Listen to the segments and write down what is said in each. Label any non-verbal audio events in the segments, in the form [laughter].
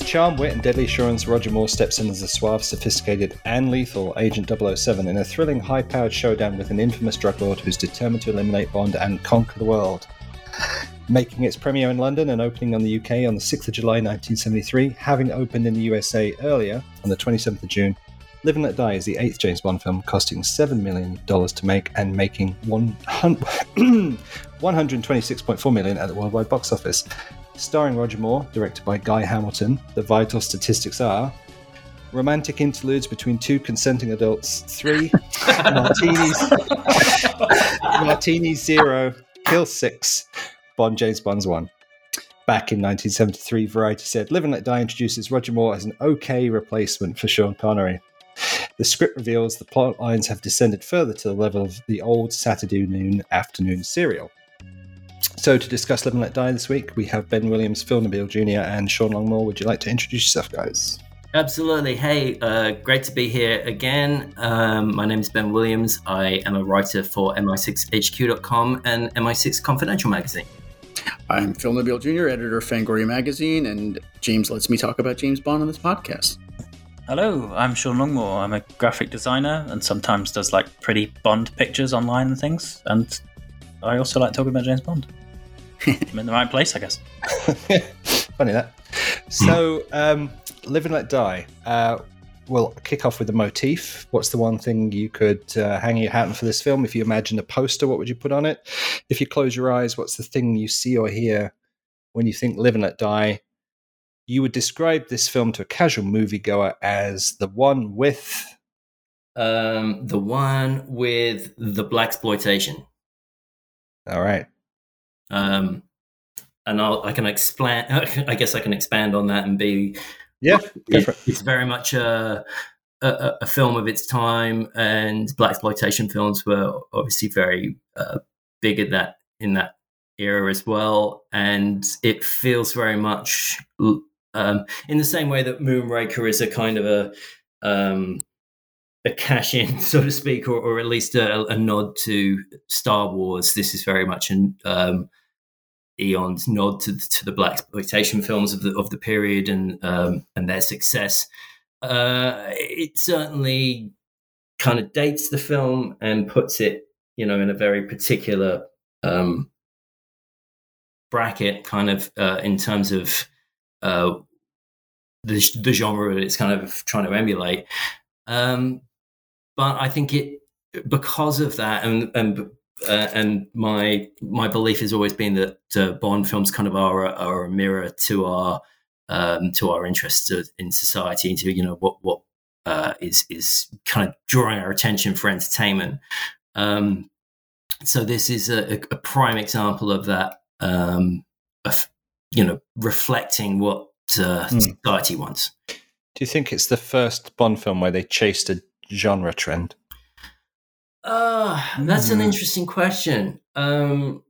With charm, wit, and deadly assurance, Roger Moore steps in as a suave, sophisticated, and lethal Agent 007 in a thrilling, high powered showdown with an infamous drug lord who's determined to eliminate Bond and conquer the world. Making its premiere in London and opening on the UK on the 6th of July 1973, having opened in the USA earlier on the 27th of June, Live and Let Die is the eighth James Bond film, costing $7 million to make and making 126.4 [clears throat] million at the worldwide box office. Starring Roger Moore, directed by Guy Hamilton, the vital statistics are romantic interludes between two consenting adults, three [laughs] martinis, martinis zero, kill six, Bond James Bond's one. Back in 1973, Variety said Live and Let Die introduces Roger Moore as an okay replacement for Sean Connery. The script reveals the plot lines have descended further to the level of the old Saturday noon afternoon serial. So, to discuss Live and Let Die this week, we have Ben Williams, Phil Nobile Jr., and Sean Longmore. Would you like to introduce yourself, guys? Absolutely. Hey, uh, great to be here again. Um, my name is Ben Williams. I am a writer for MI6HQ.com and MI6 Confidential magazine. I'm Phil Nobile Jr., editor of Fangoria magazine, and James lets me talk about James Bond on this podcast. Hello, I'm Sean Longmore. I'm a graphic designer and sometimes does like pretty Bond pictures online and things. And I also like talking about James Bond. [laughs] I'm in the right place, I guess. [laughs] Funny that. So, um, Live and Let Die. Uh, we'll kick off with the motif. What's the one thing you could uh, hang your hat on for this film? If you imagine a poster, what would you put on it? If you close your eyes, what's the thing you see or hear when you think Live and Let Die? You would describe this film to a casual moviegoer as the one with. Um, the one with the blaxploitation. All right. Um, and I'll, I can explain. [laughs] I guess I can expand on that and be. Yeah, it, it. it's very much a, a, a, film of its time, and blaxploitation films were obviously very uh, big at that in that era as well. And it feels very much um, in the same way that Moonraker is a kind of a um, a cash in, [laughs] so to speak, or, or at least a, a, nod to Star Wars. This is very much an um, Eon's nod to, to the blaxploitation films of the of the period and um, and their success. Uh, it certainly kind of dates the film and puts it, you know, in a very particular um, bracket, kind of uh, in terms of uh, the, the genre that it's kind of trying to emulate. Um, but I think it because of that, and and uh, and my my belief has always been that uh, Bond films kind of are, are a mirror to our um, to our interests in society, into you know what what uh, is is kind of drawing our attention for entertainment. Um, so this is a, a, prime example of that. Um, of, you know, reflecting what uh, mm. society wants. Do you think it's the first Bond film where they chased a genre trend? Uh, that's mm. an hmm. interesting question. Um,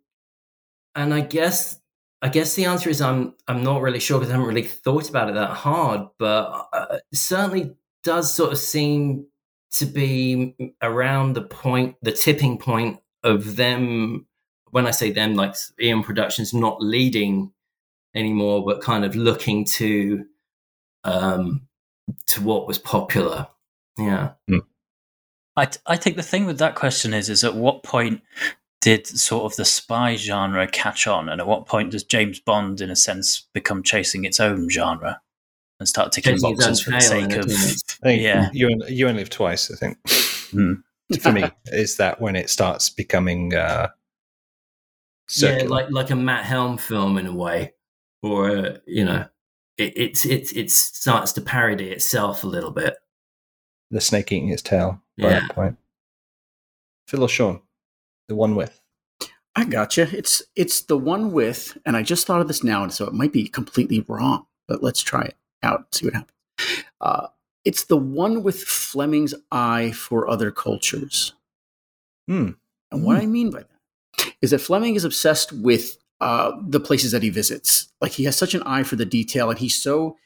and I guess I guess the answer is I'm I'm not really sure because I haven't really thought about it that hard, but uh, certainly does sort of seem to be around the point, the tipping point of them. When I say them, like Eon Productions not leading anymore, but kind of looking to um, to what was popular. Yeah. Mm. I, I think the thing with that question is is at what point did sort of the spy genre catch on, and at what point does James Bond, in a sense, become chasing its own genre and start ticking chasing boxes for the sake of? yeah, you you only live twice. I think. Mm. [laughs] for me, is that when it starts becoming uh, yeah, like like a Matt Helm film in a way, or uh, you know, it, it's it it starts to parody itself a little bit. The snake eating its tail by yeah. that point. Phil or Sean, the one with. I gotcha. It's it's the one with, and I just thought of this now, and so it might be completely wrong, but let's try it out, see what happens. Uh, it's the one with Fleming's eye for other cultures. Hmm. And what I mean by that is that Fleming is obsessed with uh, the places that he visits. Like he has such an eye for the detail, and he's so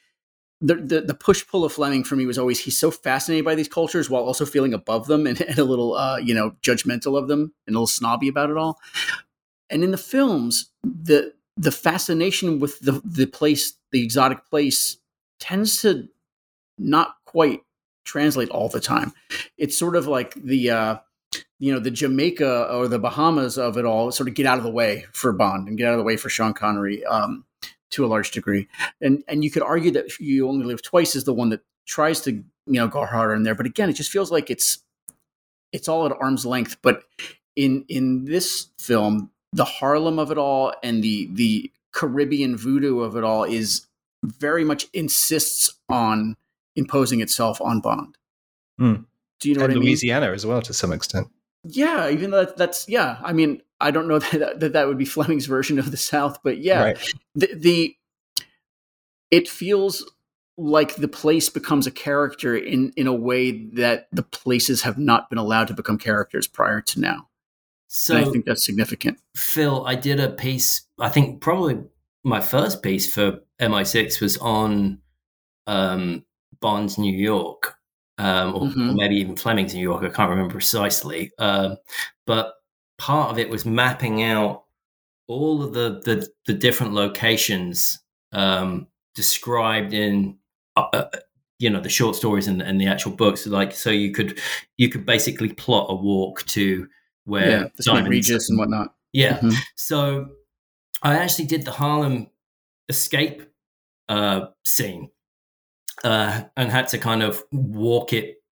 the, the, the push pull of Fleming for me was always he's so fascinated by these cultures while also feeling above them and, and a little uh, you know judgmental of them and a little snobby about it all. And in the films, the the fascination with the the place, the exotic place, tends to not quite translate all the time. It's sort of like the uh, you know the Jamaica or the Bahamas of it all, sort of get out of the way for Bond and get out of the way for Sean Connery um, to a large degree. And and you could argue that you only live twice is the one that tries to you know go harder in there, but again, it just feels like it's it's all at arm's length. But in in this film, the Harlem of it all and the the Caribbean voodoo of it all is very much insists on imposing itself on Bond. Mm. Do you know and what I mean? Louisiana as well, to some extent. Yeah, even though that, that's yeah. I mean, I don't know [laughs] that, that that would be Fleming's version of the South, but yeah, Right. the, the it feels like the place becomes a character in in a way that the places have not been allowed to become characters prior to now. So and I think that's significant. Phil, I did a piece. I think probably my first piece for MI6 was on um, Bond's New York, um, or, or Mhm. maybe even Fleming's New York. I can't remember precisely, um, but part of it was mapping out all of the the, the different locations um, described in. Uh, uh, you know the short stories and, and the actual books like so you could you could basically plot a walk to where yeah, the St. Diamonds- Regis and whatnot. yeah Mhm. so I actually did the Harlem escape uh, scene uh, and had to kind of walk it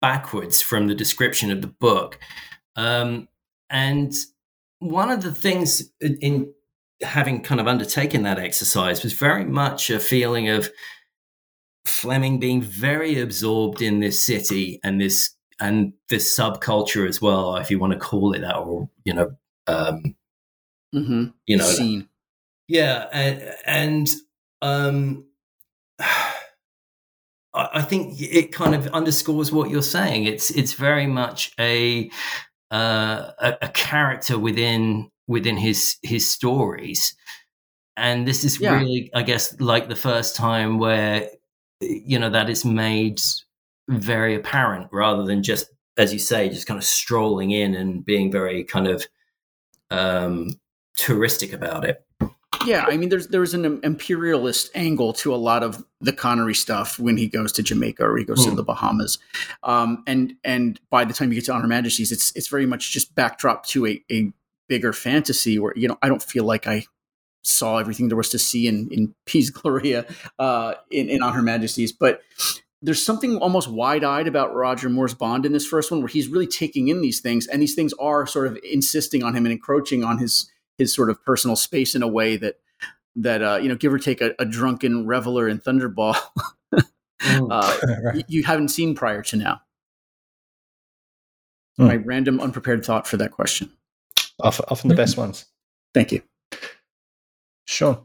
backwards from the description of the book. Um, and one of the things in, in having kind of undertaken that exercise was very much a feeling of Fleming being very absorbed in this city and this and this subculture as well, if you want to call it that, or you know, um, Mhm. you know, Scene. yeah, and, and um, [sighs] I I think it kind of underscores what you're saying. It's it's very much a uh, a, a character within within his his stories, and this is Yeah. really, I guess, like the first time where you know that is made very apparent, rather than just as you say, just kind of strolling in and being very kind of um, touristic about it. Yeah, I mean, there's there's an imperialist angle to a lot of the Connery stuff when he goes to Jamaica or he goes to Hmm. the Bahamas, um, and and by the time you get to On Her Majesty's, it's it's very much just backdrop to a, a bigger fantasy where you know I don't feel like I saw everything there was to see in in [laughs] Piz Gloria uh, in in On Her Majesty's, but there's something almost wide eyed about Roger Moore's Bond in this first one where he's really taking in these things, and these things are sort of insisting on him and encroaching on his his sort of personal space in a way that that uh, you know, give or take a, a drunken reveler in Thunderball, [laughs] uh, [laughs] y- you haven't seen prior to now. Hmm. My random unprepared thought for that question. often, often the best ones. Thank you. Sure.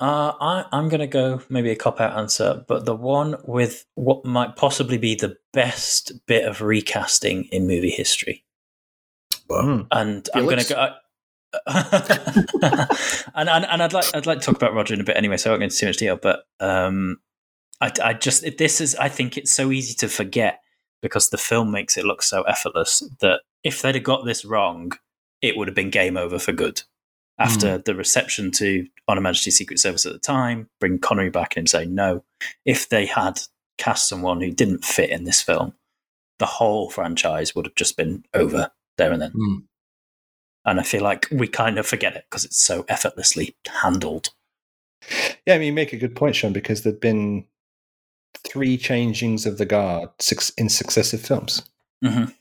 Uh, I, I'm going to go maybe a cop out answer, but the one with what might possibly be the best bit of recasting in movie history. Mm. and I'm going to go. [laughs] and, and and I'd like I'd like to talk about Roger in a bit anyway, so I won't go into too much detail. But um, I I just this is I think it's so easy to forget because the film makes it look so effortless that if they'd have got this wrong, it would have been game over for good. After the reception to On Her Majesty's Secret Service at the time, bring Connery back and say no. If they had cast someone who didn't fit in this film, the whole franchise would have just been over there and then. Hmm. And I feel like we kind of forget it because it's so effortlessly handled. Yeah, I mean, you make a good point, Sean, because there've been three changings of the guard six, in successive films Mm-hmm.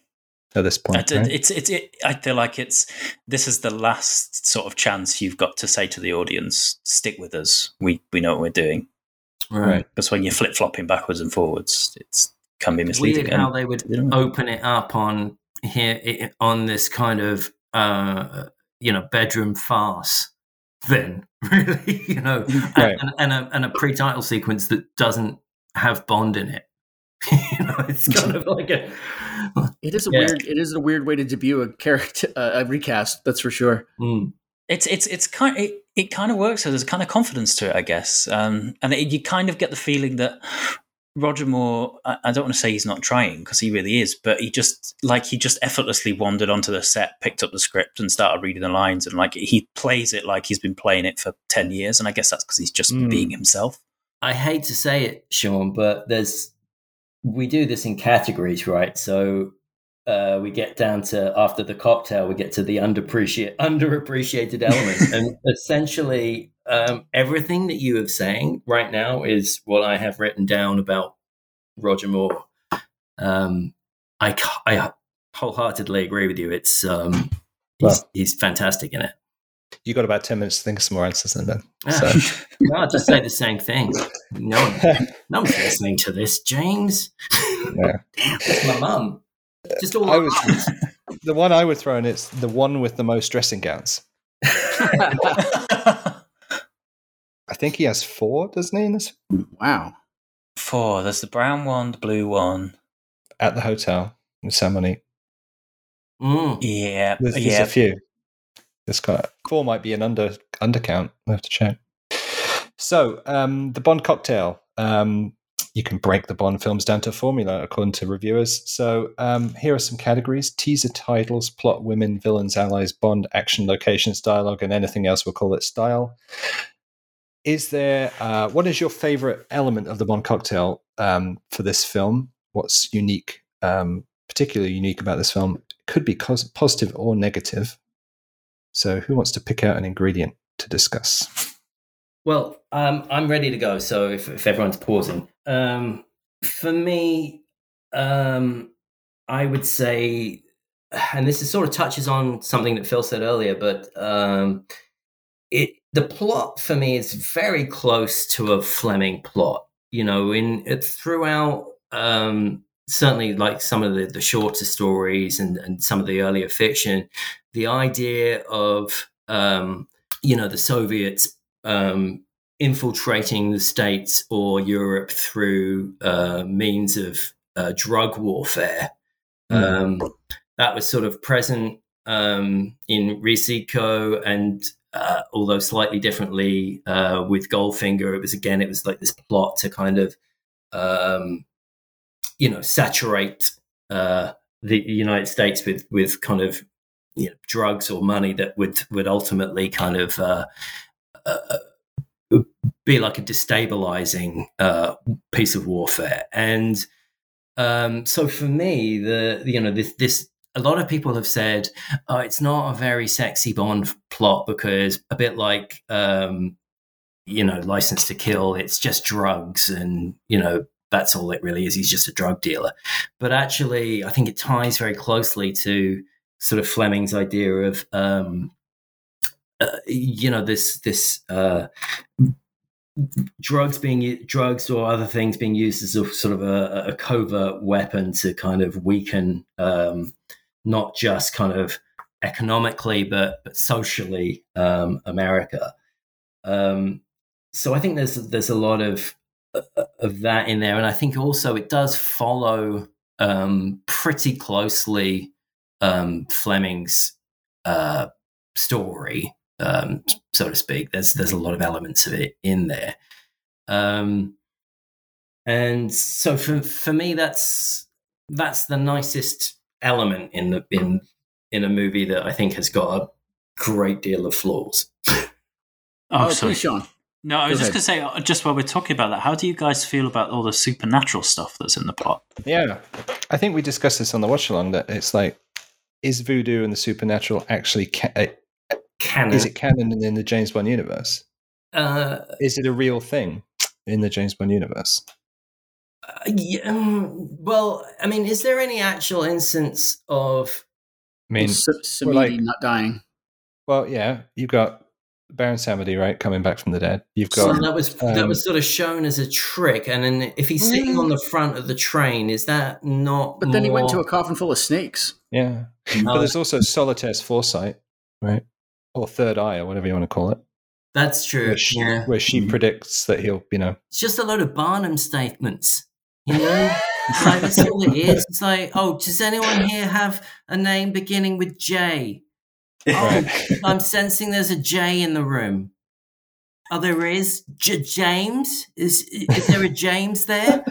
at this point. It, right? it's it's it, I feel like it's this is the last sort of chance you've got to say to the audience, stick with us. We we know what we're doing. Right. Because when you're flip flopping backwards and forwards, it's can be misleading. Weird how they would you open it up on here on this kind of uh, you know bedroom farce. Then [laughs] really, you know, Right. and, and a and a pre-title sequence that doesn't have Bond in it. [laughs] you know, it's [laughs] kind of like a It is a Yeah. weird. It is a weird way to debut a character, uh, a recast. That's for sure. Mm. it's it's it's kind it, it kind of works. So there's a kind of confidence to it, I guess, um, and it, you kind of get the feeling that Roger Moore. I, I don't want to say he's not trying because he really is, but he just like he just effortlessly wandered onto the set, picked up the script, and started reading the lines, and like he plays it like he's been playing it for ten years, and I guess that's because he's just Mm. being himself. I hate to say it, Sean, but there's we do this in categories, right? So uh, we get down to after the cocktail, we get to the underappreciated [laughs] underappreciated element, [laughs] and essentially um, everything that you have saying right now is what I have written down about Roger Moore. Um, I I wholeheartedly agree with you. It's um, he's, he's fantastic in it. You got about ten minutes to think of some more answers, then. then. So, [laughs] No, I'll just say the same thing. No, one, no one's listening to this, James. Yeah. It's my mum. Just all I was [laughs] the one I would throw in. It's the one with the most dressing gowns. [laughs] I think he has four, doesn't he? In this wow. Four. There's the brown one, the blue one. at the hotel with Samoni. Mm. Yeah, There's, there's yeah. a few. This kind four might be an under undercount. We'll have to check. So um, the Bond cocktail. Um, you can break the Bond films down to a formula according to reviewers. So um, here are some categories: teaser titles, plot, women, villains, allies, Bond, action, locations, dialogue, and anything else. We'll call it style. Is there uh, what is your favorite element of the Bond cocktail um, for this film? What's unique, um, particularly unique about this film? Could be cos- positive or negative. So, who wants to pick out an ingredient to discuss? Well, um, I'm ready to go. So if, if everyone's pausing, um, for me, um, I would say, and this is sort of touches on something that Phil said earlier, but um, it the plot for me is very close to a Fleming plot. You know, in it, throughout. Um, certainly like some of the, the shorter stories and, and some of the earlier fiction, the idea of um, you know the Soviets um, infiltrating the states or Europe through uh, means of uh, drug warfare. Um, that was sort of present um, in Risico, and uh, although slightly differently uh, with Goldfinger, it was again it was like this plot to kind of um, you know saturate uh, the United States with with kind of you know, drugs or money that would would ultimately kind of uh, uh, be like a destabilizing uh, piece of warfare. And um, so for me, the you know this this a lot of people have said oh, it's not a very sexy Bond plot because a bit like um, you know License to Kill, it's just drugs and you know that's all it really is. He's just a drug dealer. But actually, I think it ties very closely to sort of Fleming's idea of um, uh, you know this this uh, drugs being drugs or other things being used as a sort of a, a covert weapon to kind of weaken um, not just kind of economically but but socially um, America. Um, so I think there's there's a lot of uh, of that in there, and I think also it does follow um, pretty closely um, Fleming's uh, story, um, so to speak. There's there's a lot of elements of it in there, um, and so for for me, that's that's the nicest element in the in in a movie that I think has got a great deal of flaws. Oh, Oh, sorry. Sean. No, I was Go just going to say, uh, just while we're talking about that, how do you guys feel about all the supernatural stuff that's in the plot? Yeah, I think we discussed this on the watch along that it's like, is voodoo and the supernatural actually ca- uh, Canon. is it canon in the James Bond universe? Uh, Is it a real thing in the James Bond universe? Uh, yeah, um, well, I mean, is there any actual instance of I mean, S- Samedi well, like- not dying. well, yeah, you've got Baron Samedi, right, coming back from the dead. You've so got that was that um, was sort of shown as a trick, and then if he's sitting on the front of the train, is that not? But then he went to a coffin full of snakes. yeah, No, but there's also Solitaire's foresight, right, or Third Eye, or whatever you want to call it, that's true. where she, Yeah, where she Mhm. predicts that he'll, you know, it's just a load of Barnum statements. You know, it's like that's all it is. It's like, oh, does anyone here have a name beginning with J? [laughs] Oh, I'm sensing there's a J in the room. Oh, there is J- James. Is is there a James there?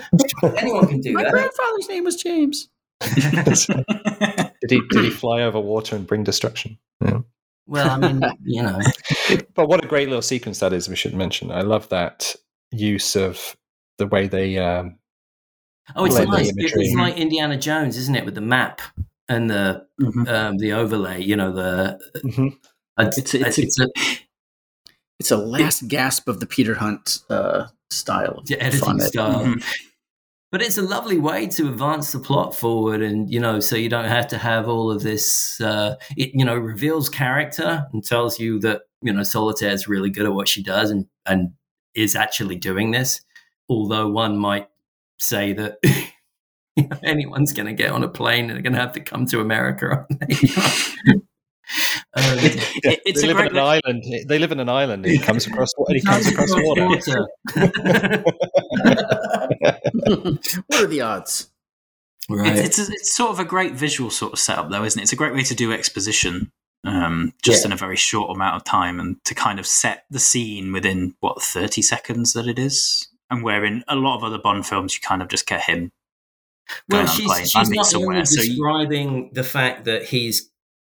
Anyone can do My that. grandfather's name was James. [laughs] did he did he fly over water and bring destruction? Yeah. Well, I mean, you know, [laughs] But what a great little sequence that is, we should mention. I love that use of the way they. Um, Oh, it's nice. It's like Indiana Jones, isn't it, with the map and the Mm-hmm. Mhm. um, the overlay? You know, the Mhm. it's, It's a- it's a- it's a It's a last gasp of the Peter Hunt uh, style. of the editing style. Mhm. But it's a lovely way to advance the plot forward, and you know, so you don't have to have all of this. Uh, it you know reveals character and tells you that you know Solitaire is really good at what she does and and is actually doing this. Although one might say that [laughs] you know, anyone's going to get on a plane and they're going to have to come to America, aren't they? [laughs] um, Yeah, it's they live in an island. They live in an island. And he comes across. And he comes across water. [laughs] what are the odds? right. It's, it's, a, it's sort of a great visual sort of setup, though, isn't it? It's a great way to do exposition um, just Yeah. in a very short amount of time and to kind of set the scene within, what, 30 seconds that it is? And where in a lot of other Bond films, you kind of just get him well, she's, she's not somewhere. only So you- describing the fact that he's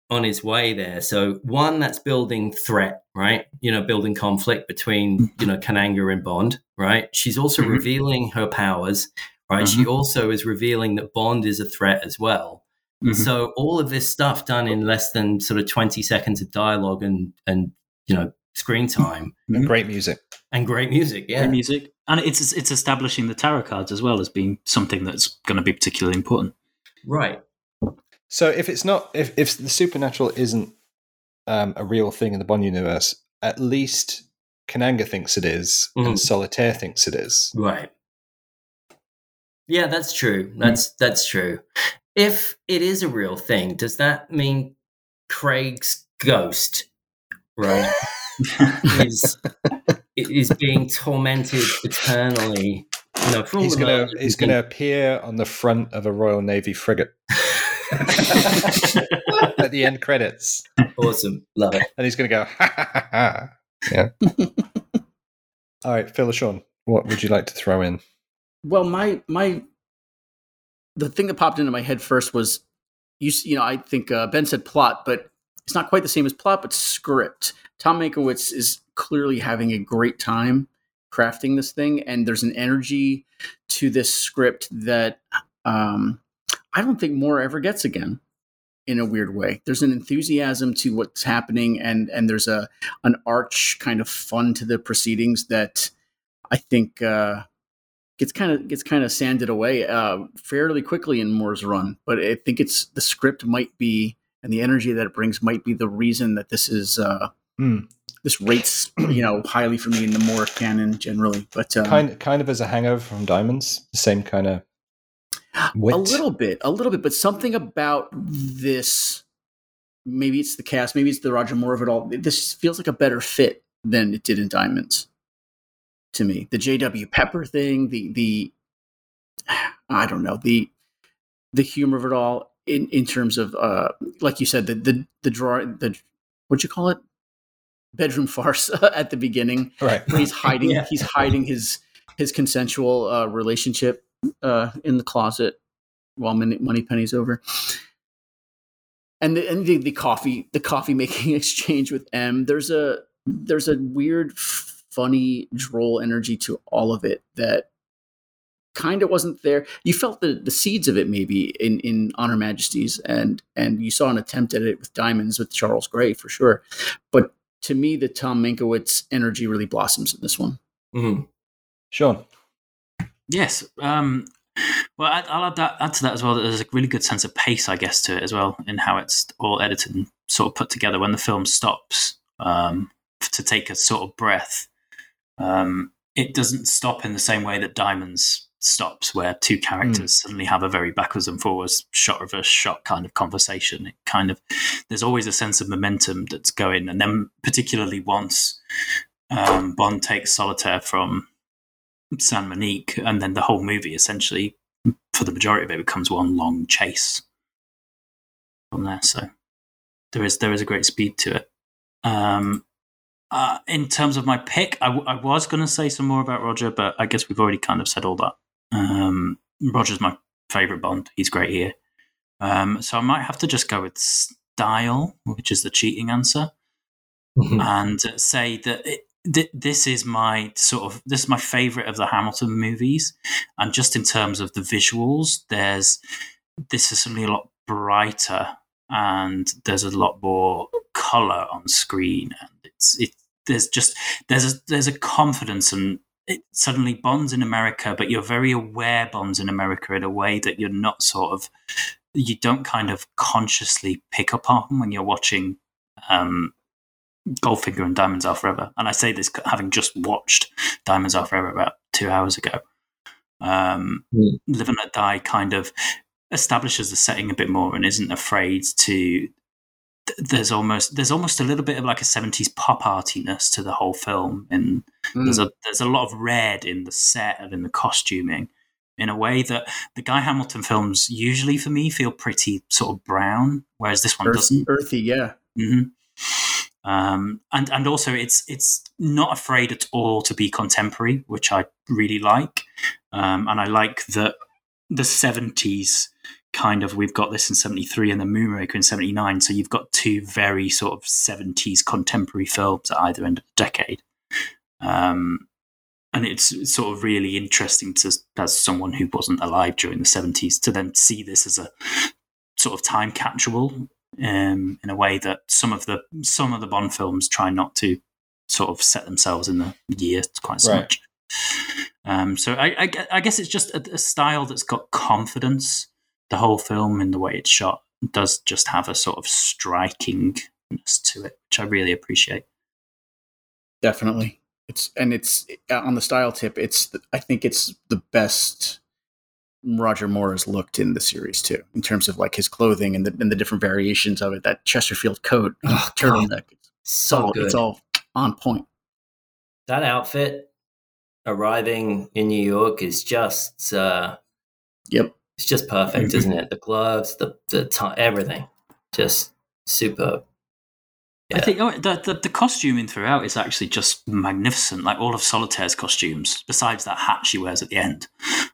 on his way there. So one, that's building threat, right? You know, building conflict between you know Kananga and Bond, right? She's also Mhm. revealing her powers, right? She also is revealing that Bond is a threat as well. Mhm. So all of this stuff done in less than sort of twenty seconds of dialogue and and you know screen time And great music. and great music, yeah. Great music. And it's, it's establishing the tarot cards as well as being something that's going to be particularly important. Right. So if it's not, if if the supernatural isn't um, a real thing in the Bond universe, at least Kananga thinks it is, Mhm. and Solitaire thinks it is. Right. Yeah, that's true. That's that's true. If it is a real thing, does that mean Craig's ghost, right, [laughs] [laughs] is is being tormented eternally? You know, for all He's gonna moments he's gonna appear on the front of a Royal Navy frigate [laughs] at the end credits, awesome, love it. and he's gonna go ha ha ha. ha. Yeah. [laughs] All right, Phil or Sean, what would you like to throw in? Well, my my the thing that popped into my head first was you. You know, I think uh, Ben said plot, but it's not quite the same as plot, but script. Tom Mankiewicz is clearly having a great time crafting this thing, and there's an energy to this script that um, I don't think Moore ever gets again. In a weird way, there's an enthusiasm to what's happening, and and there's a an arch kind of fun to the proceedings that I think uh, gets kind of gets kind of sanded away uh, fairly quickly in Moore's run. But I think it's the script might be and the energy that it brings might be the reason that this is uh, Hmm. this rates you know highly for me in the Moore canon generally. But um, Kind kind of as a hangover from Diamonds, the same kind of wit. a little bit, a little bit, but something about this. Maybe it's the cast, maybe it's the Roger Moore of it all. This feels like a better fit than it did in Diamonds. To me, the J.W. Pepper thing, the the I don't know the the humor of it all in in terms of uh like you said the the the draw the what'd you call it bedroom farce [laughs] at the beginning right. where he's hiding Yeah. he's hiding his his consensual uh, relationship uh, in the closet while Money, Moneypenny's over. And the, and the, the coffee the coffee making [laughs] exchange with M. There's a there's a weird, funny, droll energy to all of it that kind of wasn't there. You felt the, the seeds of it maybe in in On Her Majesty's, and and you saw an attempt at it with Diamonds with Charles Gray for sure. But to me, the Tom Mankiewicz energy really blossoms in this one. Mhm. Sean. Yes. Um, well, I- I'll add, that, add to that as well that there's a really good sense of pace, I guess, to it as well, in how it's all edited and sort of put together when the film stops um, to take a sort of breath. Um, it doesn't stop in the same way that Diamonds stops, where two characters suddenly have a very backwards and forwards shot reverse shot kind of conversation. It kind of there's always a sense of momentum that's going, and then particularly once um, Bond takes Solitaire from San Monique, and then the whole movie essentially, for the majority of it, becomes one long chase from there. So there is there is a great speed to it. Um, uh, in terms of my pick, I, w- I was going to say some more about Roger, but I guess we've already kind of said all that. Um, Roger's my favorite Bond. He's great here. Um, so I might have to just go with style, which is the cheating answer Mhm. and say that it, th- this is my sort of this is my favorite of the Hamilton movies, and just in terms of the visuals, there's this is something a lot brighter and there's a lot more color on screen, and it's it. There's just there's a there's a confidence and it suddenly bonds in America, but you're very aware bonds in America in a way that you're not sort of you don't kind of consciously pick up on when you're watching um, Goldfinger and Diamonds Are Forever. And I say this having just watched Diamonds Are Forever about two hours ago. Um, mm. Live and Let Die kind of establishes the setting a bit more and isn't afraid to. There's almost there's almost a little bit of like a 70s pop artiness to the whole film, and mm. there's a there's a lot of red in the set and in the costuming, in a way that the Guy Hamilton films usually for me feel pretty sort of brown, whereas this one Earth, doesn't. Earthy, yeah. Mm-hmm. Um, and and also it's it's not afraid at all to be contemporary, which I really like. Um, and I like that the seventies kind of we've got this in 73 and the moonraker in 79 so you've got two very sort of 70s contemporary films at either end of the decade um, and it's sort of really interesting to as someone who wasn't alive during the 70s to then see this as a sort of time capturable um, in a way that some of the some of the Bond films try not to sort of set themselves in the year quite so right. much. Um, so I, I, I, guess it's just a, a, style that's got confidence. The whole film in the way it's shot does just have a sort of strikingness to it, which I really appreciate. Definitely, it's and it's uh, on the style tip. It's I think it's the best Roger Moore has looked in the series too, in terms of like his clothing and the and the different variations of it. That Chesterfield coat, oh, turtleneck, so all, good. It's all on point. That outfit arriving in New York is just uh, yep, it's just perfect, mm-hmm. isn't it? The gloves, the the t- everything, just superb. Yeah. I think oh, the, the, the costuming throughout is actually just magnificent. Like all of Solitaire's costumes, besides that hat she wears at the end,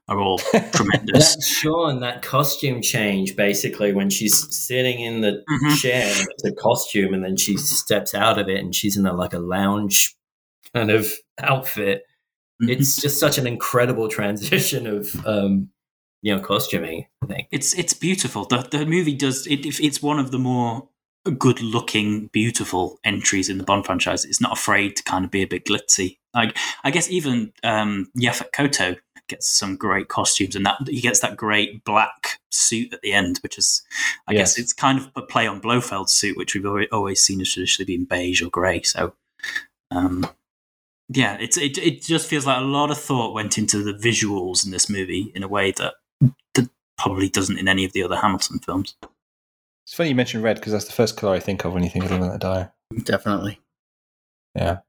are all [laughs] tremendous. That Sean, that costume change basically when she's sitting in the mm-hmm. chair, it's a costume, and then she steps out of it and she's in a, like a lounge kind of outfit. Mm-hmm. It's just such an incredible transition of um, you know costuming. I think it's it's beautiful. The the movie does it, it's one of the more good looking, beautiful entries in the Bond franchise. It's not afraid to kind of be a bit glitzy. Like I guess even um, Yaphet Kotto gets some great costumes, and that he gets that great black suit at the end, which is, I yes. guess, it's kind of a play on Blofeld's suit, which we've always seen as traditionally being beige or grey. So, um, yeah, it's it it just feels like a lot of thought went into the visuals in this movie in a way that probably doesn't in any of the other Hamilton films. It's funny you mentioned red because that's the first color I think of when you think of Live and Let Die. Definitely. Yeah.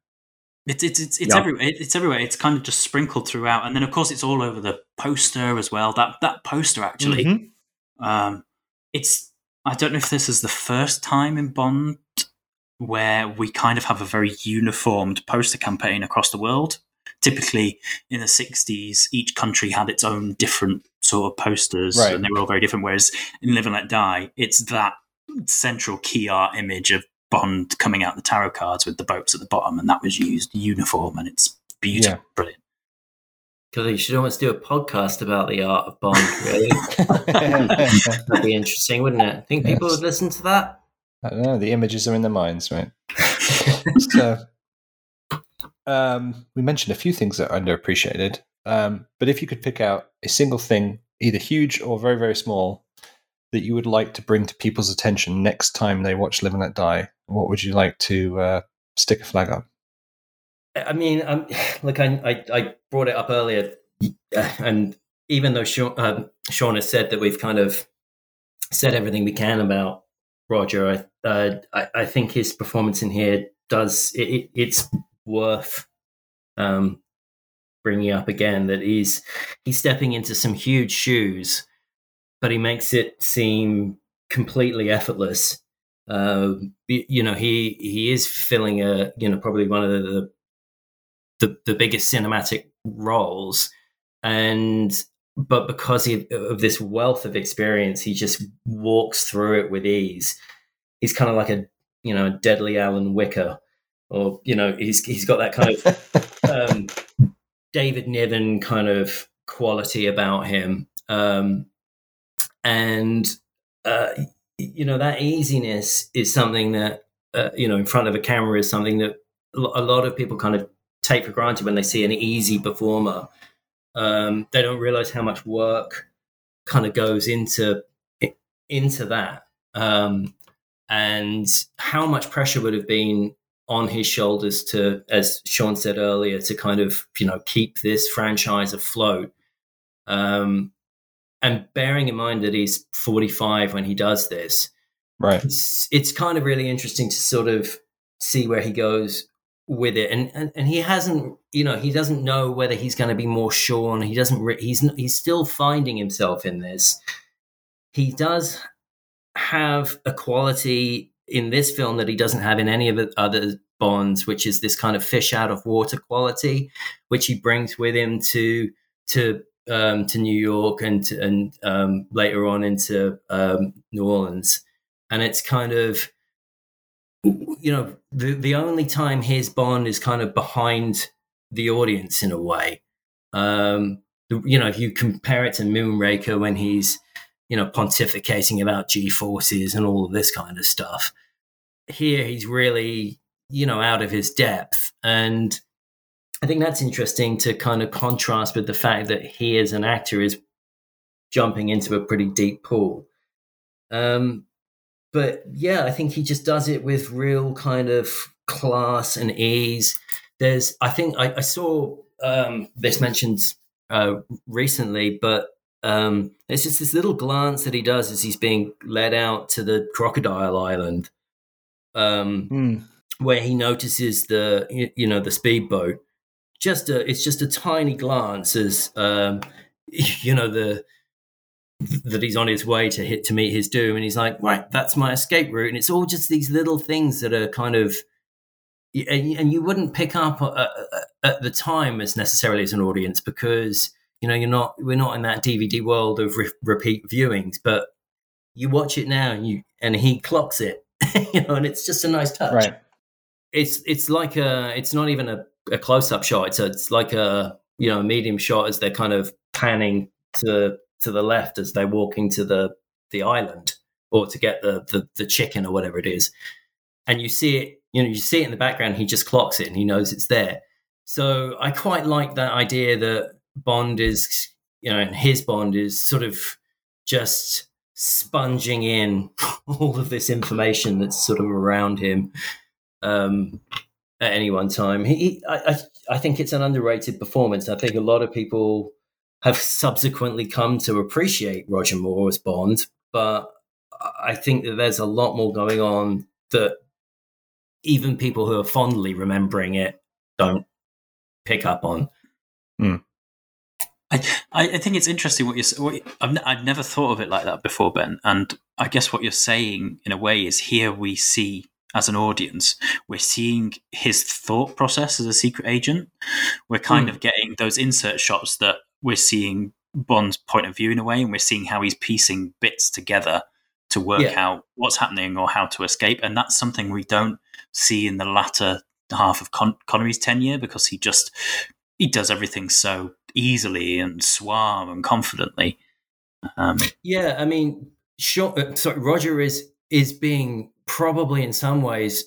It's it's it's, it's yeah. everywhere. It's everywhere. It's kind of just sprinkled throughout, and then of course it's all over the poster as well. That that poster actually, mm-hmm. um, it's I don't know if this is the first time in Bond where we kind of have a very uniformed poster campaign across the world. Typically, in the '60s, each country had its own different sort of posters, right. and they were all very different. Whereas in Live and Let Die, it's that central key art image of Bond coming out the tarot cards with the boats at the bottom, and that was used uniform, and it's beautiful, yeah. brilliant. Because you should almost do a podcast about the art of Bond. Really, [laughs] that'd be interesting, wouldn't it? I think people yes. would listen to that. I don't know. The images are in their minds, right? [laughs] so, um, we mentioned a few things that are underappreciated. Um, but if you could pick out a single thing, either huge or very, very small, that you would like to bring to people's attention next time they watch Live and Let Die, what would you like to uh, stick a flag up? I mean, um, [sighs] like I, I, I, brought it up earlier, uh, and even though Sean, uh, Sean, has said that we've kind of said everything we can about Roger, I, uh, I, I, think his performance in here does it, it, it's worth um, bringing up again that he's he's stepping into some huge shoes, but he makes it seem completely effortless. Uh, you know, he he is filling a you know probably one of the the, the biggest cinematic roles, and but because he, of this wealth of experience, he just walks through it with ease. He's kind of like a you know a deadly Alan Whicker or you know, he's he's got that kind of [laughs] um, David Niven kind of quality about him, um, and uh, you know that easiness is something that uh, you know in front of a camera is something that a lot of people kind of take for granted when they see an easy performer. Um, they don't realize how much work kind of goes into into that, um, and how much pressure would have been on his shoulders to, as Sean said earlier, to kind of you know keep this franchise afloat. Um, and bearing in mind that he's 45 when he does this, right? It's, it's kind of really interesting to sort of see where he goes with it and, and and he hasn't you know he doesn't know whether he's going to be more Sean he doesn't re- he's he's still finding himself in this he does have a quality in this film that he doesn't have in any of the other bonds which is this kind of fish out of water quality which he brings with him to to um, to New York and to, and um, later on into um, New Orleans and it's kind of you know, the the only time his Bond is kind of behind the audience in a way. Um, you know, if you compare it to Moonraker when he's, you know, pontificating about G forces and all of this kind of stuff, here he's really, you know, out of his depth. And I think that's interesting to kind of contrast with the fact that he, as an actor, is jumping into a pretty deep pool. Um, but yeah, I think he just does it with real kind of class and ease. There's, I think I, I saw um, this mentioned uh, recently, but um, it's just this little glance that he does as he's being led out to the crocodile island, um, mm. where he notices the you, you, know the speedboat. Just a, it's just a tiny glance as um, [laughs] you know the that he's on his way to hit to meet his doom and he's like right that's my escape route and it's all just these little things that are kind of and you wouldn't pick up at the time as necessarily as an audience because you know you're not we're not in that dvd world of re- repeat viewings but you watch it now and you and he clocks it [laughs] you know and it's just a nice touch right it's it's like a it's not even a, a close-up shot it's a, it's like a you know a medium shot as they're kind of panning to to the left as they're walking to the the island or to get the, the the chicken or whatever it is, and you see it. You know, you see it in the background. He just clocks it and he knows it's there. So I quite like that idea that Bond is, you know, his Bond is sort of just sponging in [laughs] all of this information that's sort of around him um, at any one time. He, I, I, I think it's an underrated performance. I think a lot of people have subsequently come to appreciate Roger Moore as Bond, but I think that there's a lot more going on that even people who are fondly remembering it don't pick up on. Mm. I, I think it's interesting what you're. What, I've, n- I've never thought of it like that before, Ben. And I guess what you're saying, in a way, is here we see as an audience, we're seeing his thought process as a secret agent. We're kind mm. of getting those insert shots that we're seeing Bond's point of view in a way, and we're seeing how he's piecing bits together to work yeah. out what's happening or how to escape. And that's something we don't see in the latter half of Con- Connery's tenure because he just he does everything so easily and suave and confidently. Um, yeah, I mean, sure. Uh, sorry, Roger is is being probably in some ways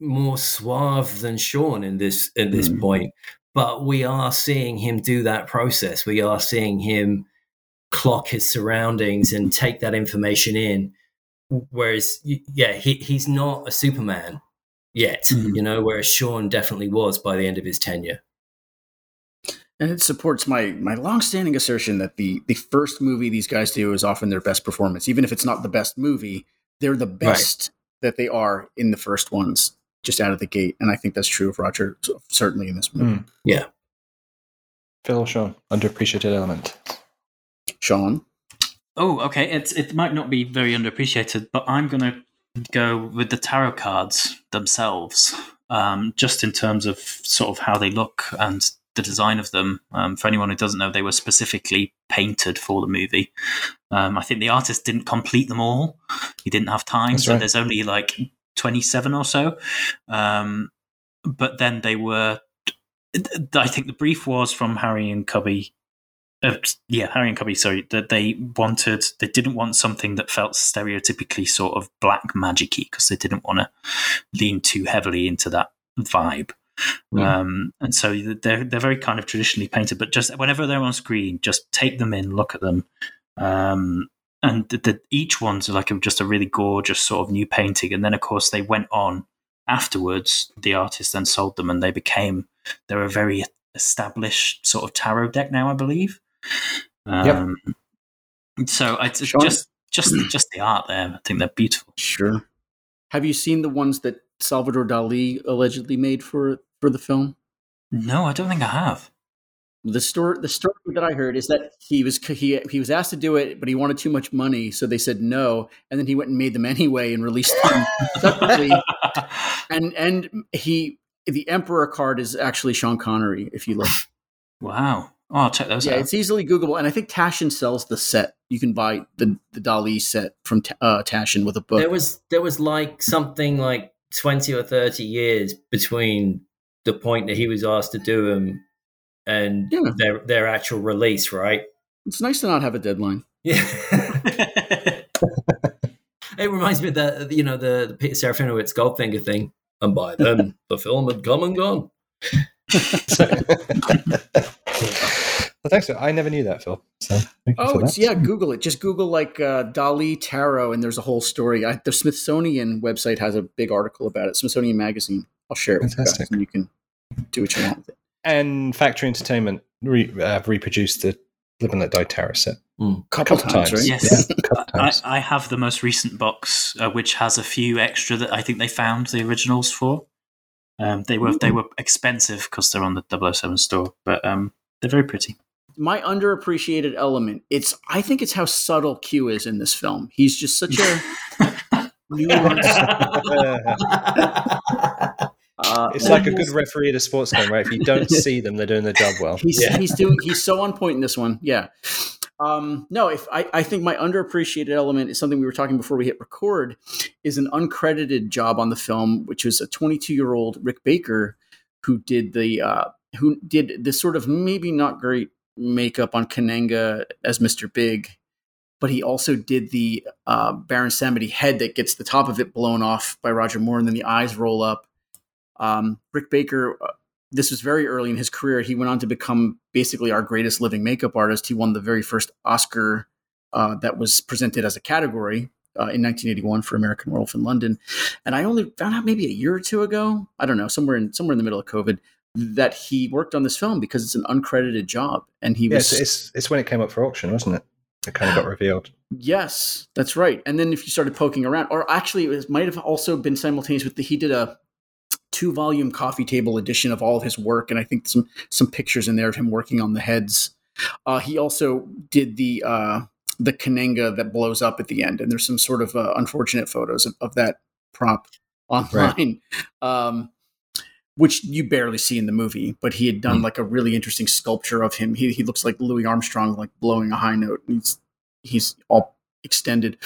more suave than Sean in this in this mm. point but we are seeing him do that process. We are seeing him clock his surroundings and take that information in. Whereas, yeah, he, he's not a Superman yet, mm-hmm. you know, whereas Sean definitely was by the end of his tenure. And it supports my my longstanding assertion that the the first movie these guys do is often their best performance, even if it's not the best movie. They're the best right. that they are in the first ones just out of the gate. And I think that's true of Roger, certainly in this movie. Mm. Yeah. Phil, Sean, underappreciated element. Sean. Oh, okay. It's it might not be very underappreciated, but I'm going to go with the tarot cards themselves, um, just in terms of sort of how they look and the design of them. Um, for anyone who doesn't know, they were specifically painted for the movie. Um, I think the artist didn't complete them all; he didn't have time, That's so right. there's only like 27 or so. Um, but then they were. I think the brief was from Harry and Cubby. Uh, yeah, Harry and Cubby. Sorry, that they wanted. They didn't want something that felt stereotypically sort of black magicy because they didn't want to lean too heavily into that vibe. Um, and so they're they're very kind of traditionally painted, but just whenever they're on screen, just take them in, look at them, um, and the, the, each one's like a, just a really gorgeous sort of new painting. And then of course they went on afterwards. The artist then sold them, and they became they're a very established sort of tarot deck now, I believe. Um, So it's it's Sean? just just just the art there. I think they're beautiful. Sure. Have you seen the ones that Salvador Dali allegedly made for for the film? No, I don't think I have. The story, the story that I heard is that he was he he was asked to do it, but he wanted too much money, so they said no, and then he went and made them [laughs] anyway and released them separately. [laughs] And and he the Emperor card is actually Sean Connery. If you look, wow. Oh, I'll check those yeah, out. it's easily Googleable, and I think Taschen sells the set. You can buy the the Dali set from uh, Taschen with a book. There was there was like something like twenty or thirty years between the point that he was asked to do them and Yeah. their their actual release, right? it's nice to not have a deadline. Yeah. [laughs] it reminds me of the you know the, the Peter Serafinowicz Goldfinger thing, and by then the film had come and gone. [laughs] [laughs] well, thanks. For, I never knew that, Phil. So thank you Oh, for it's, that. yeah. Google it. Just Google like uh, Dali Tarot, and there's a whole story. I, the Smithsonian website has a big article about it. Smithsonian Magazine. I'll share it with you guys, and you can do what you want with it. And Factory Entertainment re- uh, reproduced the Live and Let Die Tarot set a Couple, couple times, right? Yes. Yeah, a couple [laughs] I, times. I have the most recent box, uh, which has a few extra that I think they found the originals for. Um, they were they were expensive because they're on the 007 store, but um, they're very pretty. My underappreciated element. It's. I think it's how subtle Q is in this film. He's just such a nuanced. [laughs] Uh, it's like a good referee at a sports game, right? If you don't [laughs] see them, they're doing their job well. He's Yeah. he's doing he's so on point in this one. Yeah. Um, no, if I, I think my underappreciated element is something we were talking before we hit record, is an uncredited job on the film, which was a 22 year old Rick Baker who did the uh, who did this sort of maybe not great makeup on Kananga as Mr. Big, but he also did the uh, Baron Samedi head that gets the top of it blown off by Roger Moore, and then the eyes roll up. Um, Rick Baker uh, this was very early in his career. He went on to become basically our greatest living makeup artist. He won the very first Oscar uh, that was presented as a category uh, in 1981 for American Werewolf in London. And I only found out maybe a year or two ago, I don't know, somewhere in somewhere in the middle of COVID, that he worked on this film because it's an uncredited job. And he Yeah, was it's, it's it's when it came up for auction, wasn't it? It kind of got [sighs] revealed. Yes, that's right. And then if you started poking around, or actually, it was, might have also been simultaneous with the he did a two volume coffee table edition of all of his work, and I think some some pictures in there of him working on the heads. Uh, he also did the uh, the Kananga that blows up at the end, and there's some sort of uh, unfortunate photos of, of that prop online. [laughs] Um, which you barely see in the movie, but he had done hmm. like a really interesting sculpture of him. He, he looks like Louis Armstrong, like blowing a high note. He's he's all extended,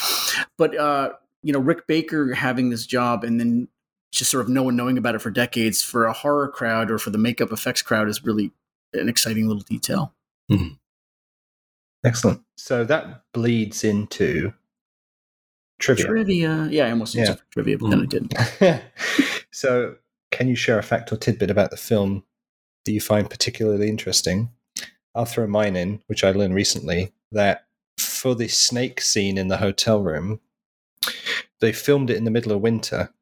but uh, you know Rick Baker having this job and then just sort of no one knowing about it for decades for a horror crowd or for the makeup effects crowd is really an exciting little detail. Hmm. Excellent. So that bleeds into trivia. Trivia, yeah, I almost used Yeah. it for trivia, but then hmm. I didn't. [laughs] [laughs] so, can you share a fact or tidbit about the film that you find particularly interesting? I'll throw mine in, which I learned recently that for the snake scene in the hotel room, they filmed it in the middle of winter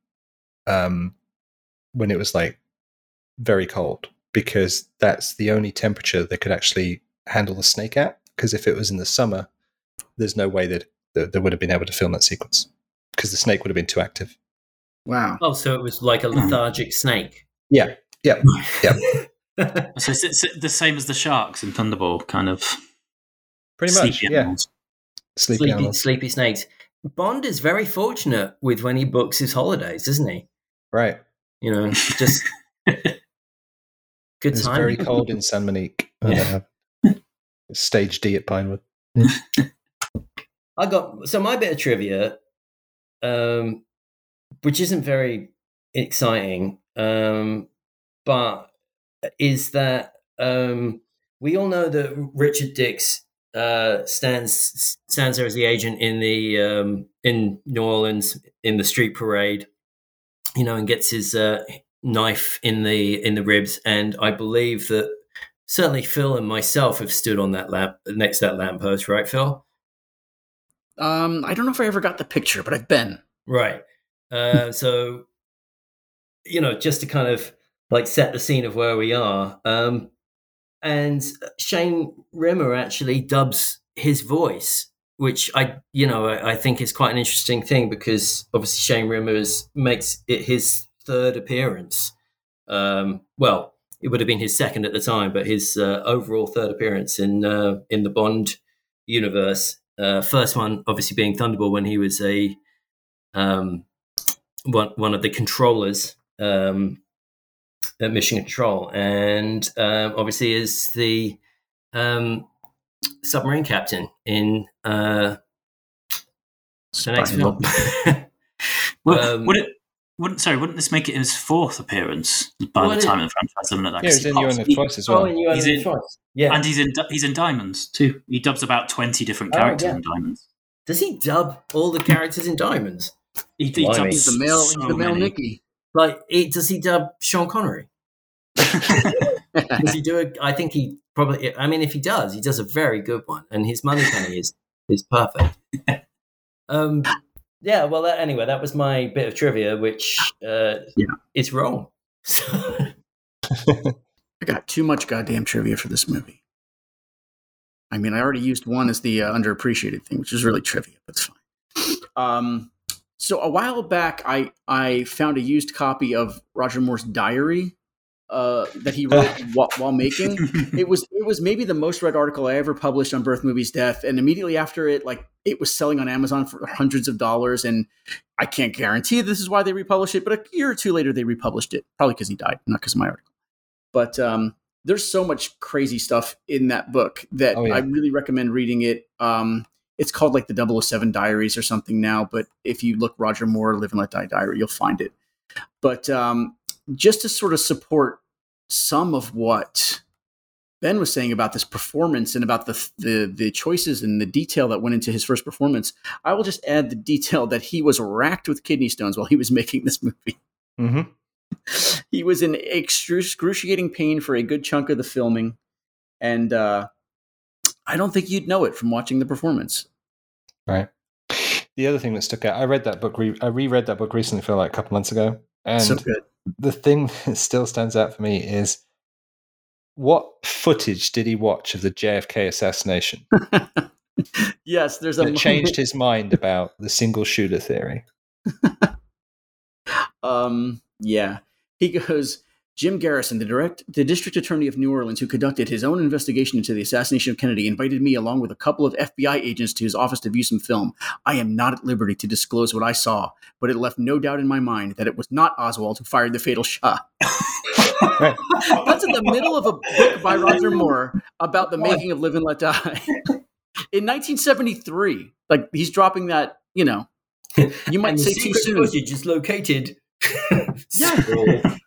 um, when it was like very cold because that's the only temperature they could actually handle the snake at. Because if it was in the summer, there's no way that that they would have been able to film that sequence because the snake would have been too active. Wow. Oh, so it was like a lethargic snake. Yeah, yeah, yeah. [laughs] So it's, it's the same as the sharks in Thunderball, kind of Pretty much. sleepy Yeah, animals. sleepy, sleepy, animals. sleepy snakes. Bond is very fortunate with when he books his holidays, isn't he? Right. You know, just [laughs] good It's time. very cold in San Monique. [laughs] Yeah. Uh, stage D at Pinewood. I got so my bit of trivia, um, which isn't very exciting. Um, but is that um, we all know that Richard Dix uh, stands stands there as the agent in the um, in New Orleans in the street parade, you know, and gets his uh, knife in the in the ribs. And I believe that certainly Phil and myself have stood on that lamp next to that lamppost, right, Phil? Um, I don't know if I ever got the picture, but I've been. Right. Uh, so, you know, just to kind of like set the scene of where we are. Um, and Shane Rimmer actually dubs his voice, which I, you know, I, I think is quite an interesting thing because obviously Shane Rimmer makes it his third appearance. Um, well, it would have been his second at the time, but his uh, overall third appearance in uh, in the Bond universe. Uh, first one, obviously, being Thunderball when he was a um, one one of the controllers um, at Mission Control, and um, obviously is the um, submarine captain in uh, the next film. [laughs] well, would it? Wouldn't sorry? Wouldn't this make it his fourth appearance by well, the time of the franchise? Something like that. Yeah, he's in You and Twice as well. Oh, and you he's in, twice. Yeah, and he's in he's in Diamonds too. He dubs about twenty different oh, characters oh, yeah. in Diamonds. Does he dub all the characters in Diamonds? He, he dubs the male, so the male Nicky. Like, it, does he dub Sean Connery? does he do it? I think he probably. I mean, if he does, he does a very good one, and his Moneypenny is is perfect. [laughs] um, yeah. Well, that, anyway, that was my bit of trivia, which uh, yeah. is wrong. [laughs] I got too much goddamn trivia for this movie. I mean, I already used one as the uh, underappreciated thing, which is really trivia, That's fine. Um, so a while back, I I found a used copy of Roger Moore's diary uh, that he wrote [laughs] while, while, making. It was it was maybe the most read article I ever published on Birth Movies Death, and immediately after it, like it was selling on Amazon for hundreds of dollars. And I can't guarantee this is why they republished it, but a year or two later they republished it, probably because he died, not because of my article. But um, there's so much crazy stuff in that book that oh, yeah. I really recommend reading it. Um, it's called like the 007 Diaries or something now, but if you look Roger Moore Live and Let Die Diary, you'll find it. But um, just to sort of support some of what Ben was saying about this performance and about the, the the choices and the detail that went into his first performance, I will just add the detail that he was racked with kidney stones while he was making this movie. Mm-hmm. he was in excruciating pain for a good chunk of the filming, and uh, I don't think you'd know it from watching the performance. Right. The other thing that stuck out, I read that book. Re- I reread that book recently, for like a couple months ago, and so good the thing [laughs] that still stands out for me is what footage did he watch of the JFK assassination? [laughs] yes, there's a changed his mind about the single shooter theory. [laughs] um, yeah, he goes. Jim Garrison, the direct, the district attorney of New Orleans, who conducted his own investigation into the assassination of Kennedy, invited me along with a couple of FBI agents to his office to view some film. I am not at liberty to disclose what I saw, but it left no doubt in my mind that it was not Oswald who fired the fatal shot. [laughs] That's in the middle of a book by Roger Moore about the making of Live and Let Die. in 1973, like he's dropping that, you know, [laughs] you might say too soon. Footage is located. yeah. [laughs]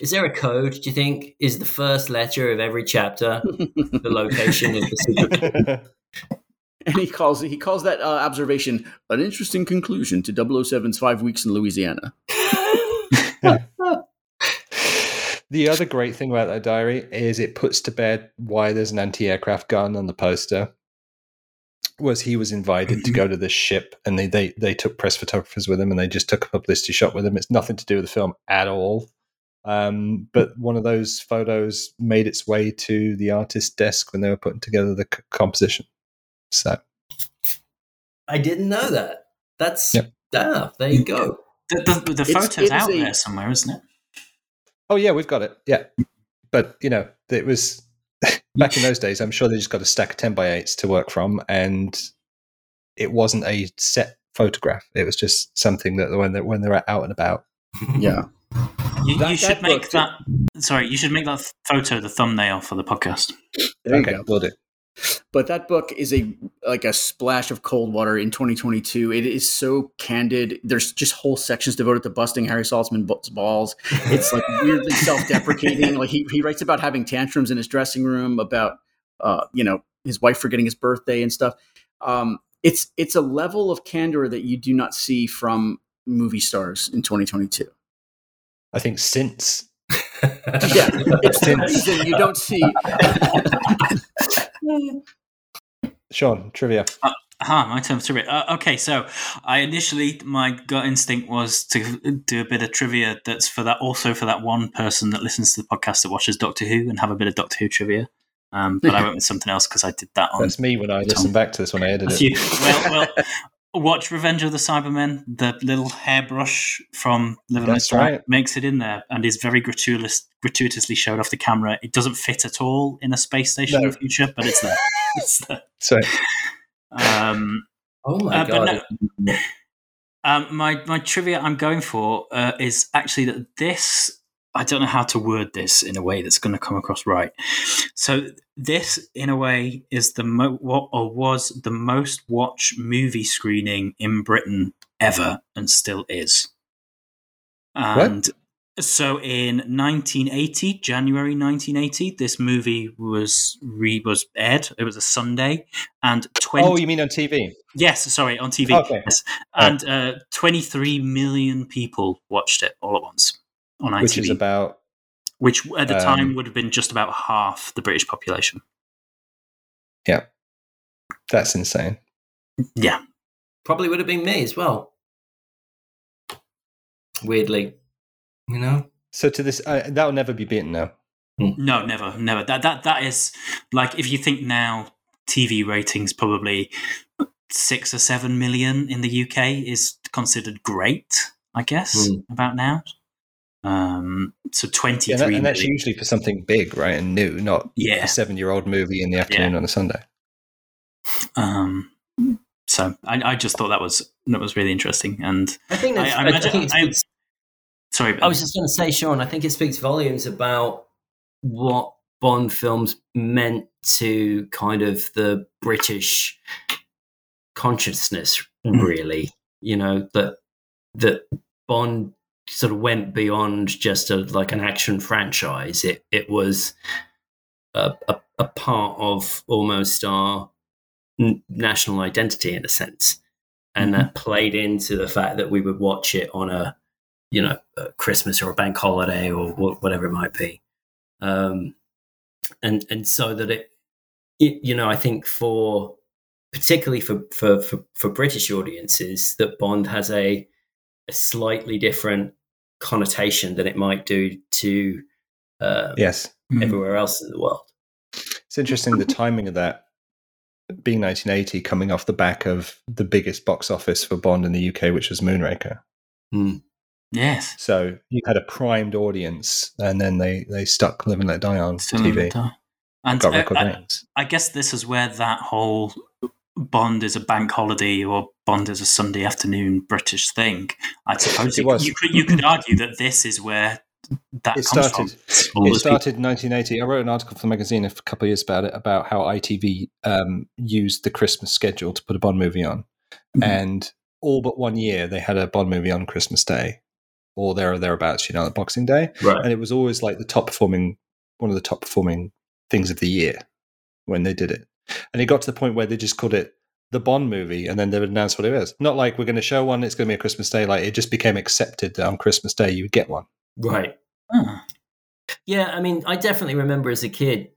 Is there a code? Do you think is the first letter of every chapter the location of the secret? [laughs] and he calls he calls that uh, observation an interesting conclusion to 007's five weeks in Louisiana. [laughs] the other great thing about that diary is it puts to bed why there's an anti-aircraft gun on the poster. Was he was invited to go to this ship, and they, they they took press photographers with him, and they just took a publicity shot with him. It's nothing to do with the film at all. Um, but one of those photos made its way to the artist's desk when they were putting together the c- composition. So I didn't know that. That's yep. ah, there you go. The, the, the photo's out a, there somewhere, isn't it? Oh yeah, we've got it. Yeah, but you know, it was [laughs] back in those days. I'm sure they just got a stack of ten by eights to work from, and it wasn't a set photograph. It was just something that when they when they're out and about. yeah. You, that, you should make that. Sorry, you should make that photo the thumbnail for the podcast. There okay, we'll do. But that book is a like a splash of cold water in 2022. It is so candid. There's just whole sections devoted to busting Harry Saltzman's balls. It's like weirdly [laughs] self-deprecating. Like he he writes about having tantrums in his dressing room, about uh, you know his wife forgetting his birthday and stuff. Um, it's it's a level of candor that you do not see from movie stars in 2022. I think since [laughs] yeah, it's the reason you don't see. [laughs] Sean trivia. Uh, huh, my turn for trivia. Uh, okay, so I initially my gut instinct was to do a bit of trivia that's for that also for that one person that listens to the podcast that watches Doctor Who and have a bit of Doctor Who trivia. Um, but I [laughs] went with something else because I did that on. That's me when I listen back to this when I edited it. Well, well, watch Revenge of the Cybermen. The little hairbrush from Living That's That's right. right. makes it in there and is very gratuitous, gratuitously showed off the camera. It doesn't fit at all in a space station No. in the future, but it's there. [laughs] it's there. So Um, Oh my Uh, but god! um, my my trivia I'm going for uh, is actually that this I don't know how to word this in a way that's going to come across right. So this, in a way, is the mo- what or was the most watched movie screening in Britain ever, and still is. And so in 1980, January 1980, this movie was re was aired. It was a Sunday, and 20. Oh, you mean on TV? Yes, sorry, on TV. Okay. Yes. And uh, 23 million people watched it all at once on ITV, Which is about which at the um, time would have been just about half the British population. Yeah, that's insane. Yeah. Probably would have been me as well. Weirdly, you know. So to this, uh, that will never be beaten now. No, never, never. That that that is like if you think now TV ratings probably six or seven million in the UK is considered great, I guess, Hmm. about now. Um, so twenty Yeah, three that, and that's million. usually for something big, right, and new, not Yeah. a seven-year-old movie in the afternoon on a Sunday. Um, so I, I just thought that was that was really interesting. And I think I- that's, I I, imagine- think it I- speaks, sorry, I was just going to say, Sean. I think it speaks volumes about what Bond films meant to kind of the British consciousness. Mhm. Really, you know that that Bond sort of went beyond just a like an action franchise. It it was a, a, a part of almost our n- national identity in a sense, and that played into the fact that we would watch it on a you know a Christmas or a bank holiday or wh- whatever it might be, um, and and so that it, it you know I think for particularly for, for for for British audiences that Bond has a a slightly different connotation than it might do to uh, Yes, Mm. everywhere else in the world. it's interesting the timing of that being 1980, coming off the back of the biggest box office for Bond in the UK, which was Moonraker. yes, So you had a primed audience, and then they they stuck Live and Let Die on Still TV. haven't, And Got uh, I. I guess this is where that whole Bond is a bank holiday or Bond is a Sunday afternoon British thing. I suppose It you, was. you could you could argue that this is where that It comes started. from. It started in 1980. I wrote an article for the magazine a couple of years about it, about how ITV um, used the Christmas schedule to put a Bond movie on, Mhm. and all but one year they had a Bond movie on Christmas Day, or there or thereabouts, you know, like Boxing Day, Right. and it was always like the top performing, one of the top performing things of the year when they did it, and it got to the point where they just called it the Bond movie, and then they would announce what it is. Not like we're going to show one; it's going to be a Christmas Day. Like it just became accepted that on Christmas Day you would get one. Right. Oh. Yeah, I mean, I definitely remember as a kid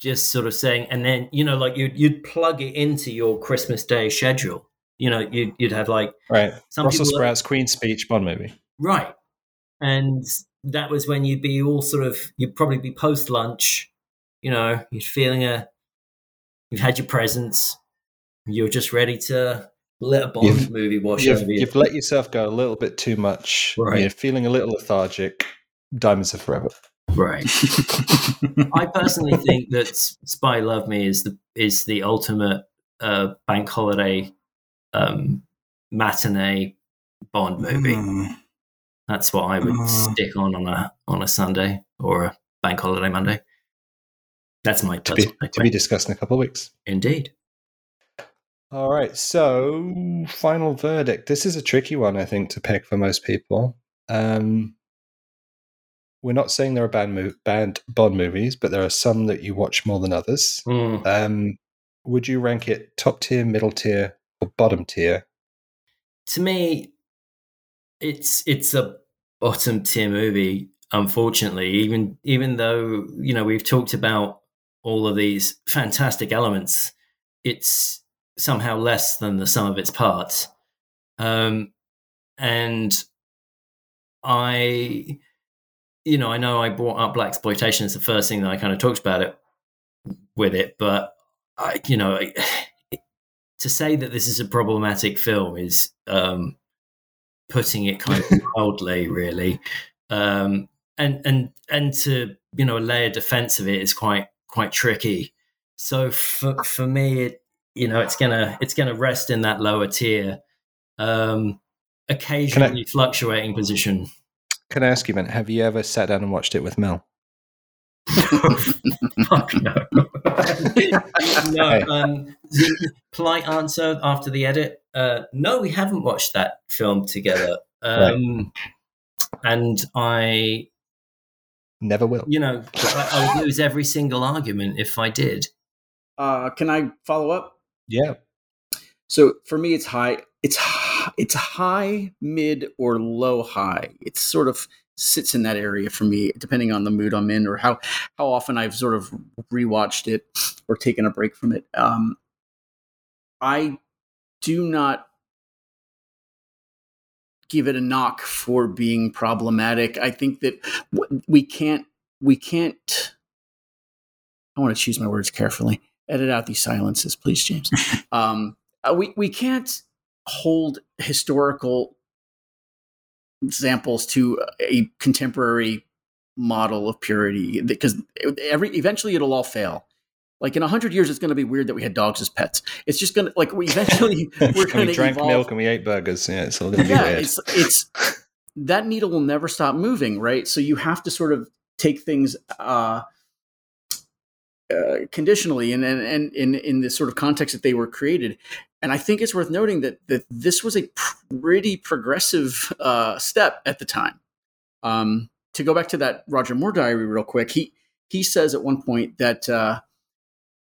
just sort of saying, and then you know, like you'd you'd plug it into your Christmas Day schedule. You know, you'd you'd have like Right, some Brussels people sprouts, Queen's Speech, Bond movie. right, and that was when you'd be all sort of you'd probably be post lunch. You know, you're feeling a, you've had your presents, you're just ready to let a Bond You've- movie wash You've, over you. you've let yourself go a little bit too much. Right. You're feeling a little lethargic. Diamonds are forever. Right. [laughs] I personally think that Spy Love Me is the is the ultimate uh, bank holiday um, matinee Bond movie. Mm. That's what I would Mm. stick on on a on a Sunday or a bank holiday Monday. That's my to be, to be discussed in a couple of weeks. Indeed. All right, so final verdict. This is a tricky one, I think, to pick for most people. Um, we're not saying there are bad, mo- bad Bond movies, but there are some that you watch more than others. Mm. Um, would you rank it top tier, middle tier, or bottom tier? To me, it's it's a bottom tier movie. Unfortunately, even even though you know we've talked about all of these fantastic elements, it's somehow less than the sum of its parts. Um, and I, you know, I know I brought up blaxploitation as the first thing that I kind of talked about it with it, but I, you know, [sighs] to say that this is a problematic film is um, putting it kind of [laughs] mildly, really. Um, and and and to you know lay a defense of it is quite quite tricky. So for for me, it you know it's gonna it's gonna rest in that lower tier, um, occasionally fluctuating position. Can I ask you, man, have you ever sat down and watched it with Mel? [laughs] Fuck no. [laughs] no. Hey. Um, polite answer after the edit. Uh, no, we haven't watched that film together. Um, And I, Never will. you know, I, I would lose every single argument if I did. Uh, can I follow up? Yeah. So for me, it's high. It's hi- it's high, mid, or low high. It sort of sits in that area for me, depending on the mood I'm in or how how often I've sort of rewatched it or taken a break from it. Um, I do not give it a knock for being problematic. I think that we can't we can't. I want to choose my words carefully. Edit out these silences, please, James. [laughs] um, uh, we we can't hold historical examples to a contemporary model of purity because every eventually it'll all fail. Like in a hundred years, it's going to be weird that we had dogs as pets. It's just going to like we [laughs] eventually we're going we to drank evolve. milk and we ate burgers. Yeah, it's all going to be Yeah, weird. it's it's that needle will never stop moving, right? So you have to sort of take things uh, uh, conditionally and and and in in the sort of context that they were created. And I think it's worth noting that that this was a pretty progressive uh, step at the time. Um, to go back to that Roger Moore diary real quick, he he says at one point that uh,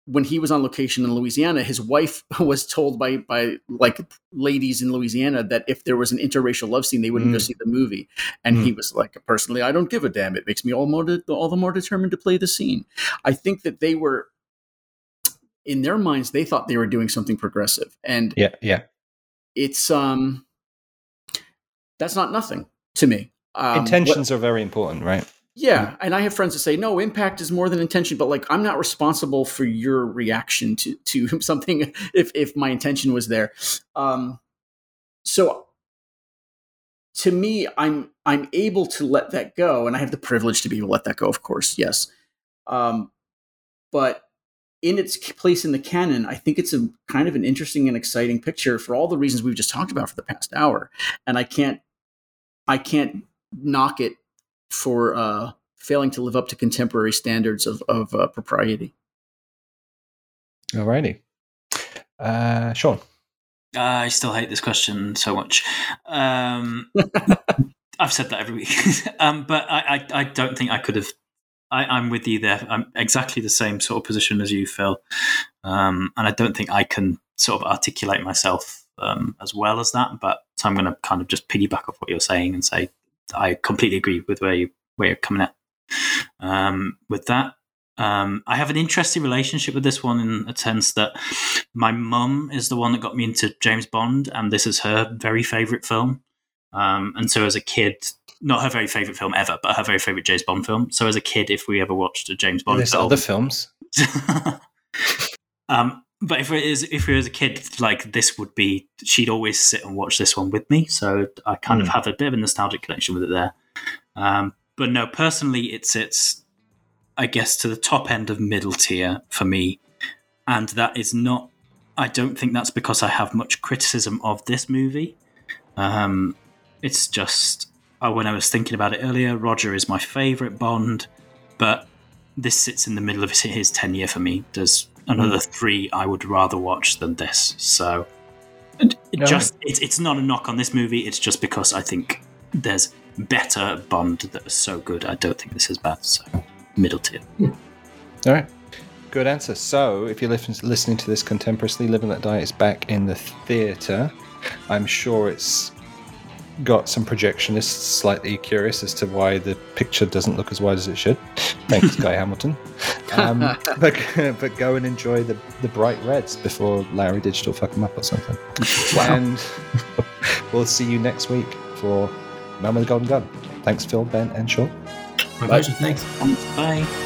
when he was on location in Louisiana, his wife [laughs] was told by by like ladies in Louisiana that if there was an interracial love scene, they wouldn't go Mm. see the movie. And he was like, personally, I don't give a damn. It makes me all more de- all the more determined to play the scene. I think that they were in their minds, they thought they were doing something progressive, and yeah, yeah. it's um that's not nothing to me. Um, Intentions are very important, right? Yeah, and I have friends that say no, impact is more than intention, but like I'm not responsible for your reaction to to [laughs] something if if my intention was there. Um, so to me, I'm I'm able to let that go, and I have the privilege to be able to let that go. Of course, yes, um, but in its place in the canon, I think it's a kind of an interesting and exciting picture for all the reasons we've just talked about for the past hour, and I can't I can't knock it for uh, failing to live up to contemporary standards of, of uh, propriety. Alrighty. Uh, Sean. I still hate this question so much. Um, [laughs] I've said that every week, [laughs] um, but I, I, I don't think I could have. I, I'm with you there. I'm exactly the same sort of position as you, Phil, um, and I don't think I can sort of articulate myself um, as well as that. But so I'm going to kind of just piggyback off what you're saying and say I completely agree with where you where you're coming at. Um, with that, um, I have an interesting relationship with this one in a sense that my mum is the one that got me into James Bond, and this is her very favorite film. Um, and so as a kid, not her very favorite film ever, but her very favorite James Bond film. So as a kid, if we ever watched a James Bond There's film, other films. [laughs] um, but if it is, if we was a kid, like this would be, she'd always sit and watch this one with me. So I kind of Hmm. have a bit of a nostalgic connection with it there. Um, but no, personally, it sits, I guess, to the top end of middle tier for me, and that is not. I don't think that's because I have much criticism of this movie. Um, it's just uh, when I was thinking about it earlier, Roger is my favorite Bond, but this sits in the middle of his, his tenure for me. There's another Hmm. three I would rather watch than this. So, and it All just it's it's not a knock on this movie. It's just because I think there's better Bond that are so good. I don't think this is bad. So, middle tier. All right. Good answer. So, if you're listening to this contemporaneously, Live and Let Die is back in the theatre. I'm sure it's got some projectionists slightly curious as to why the picture doesn't look as wide as it should. Thanks, [laughs] Guy Hamilton. Um, [laughs] but, [laughs] but go and enjoy the, the bright reds before Lowry Digital fuck them up or something. And we'll see you next week for Man with the Golden Gun. Thanks, Phil, Ben, and Sean. My pleasure. Thanks. Bye.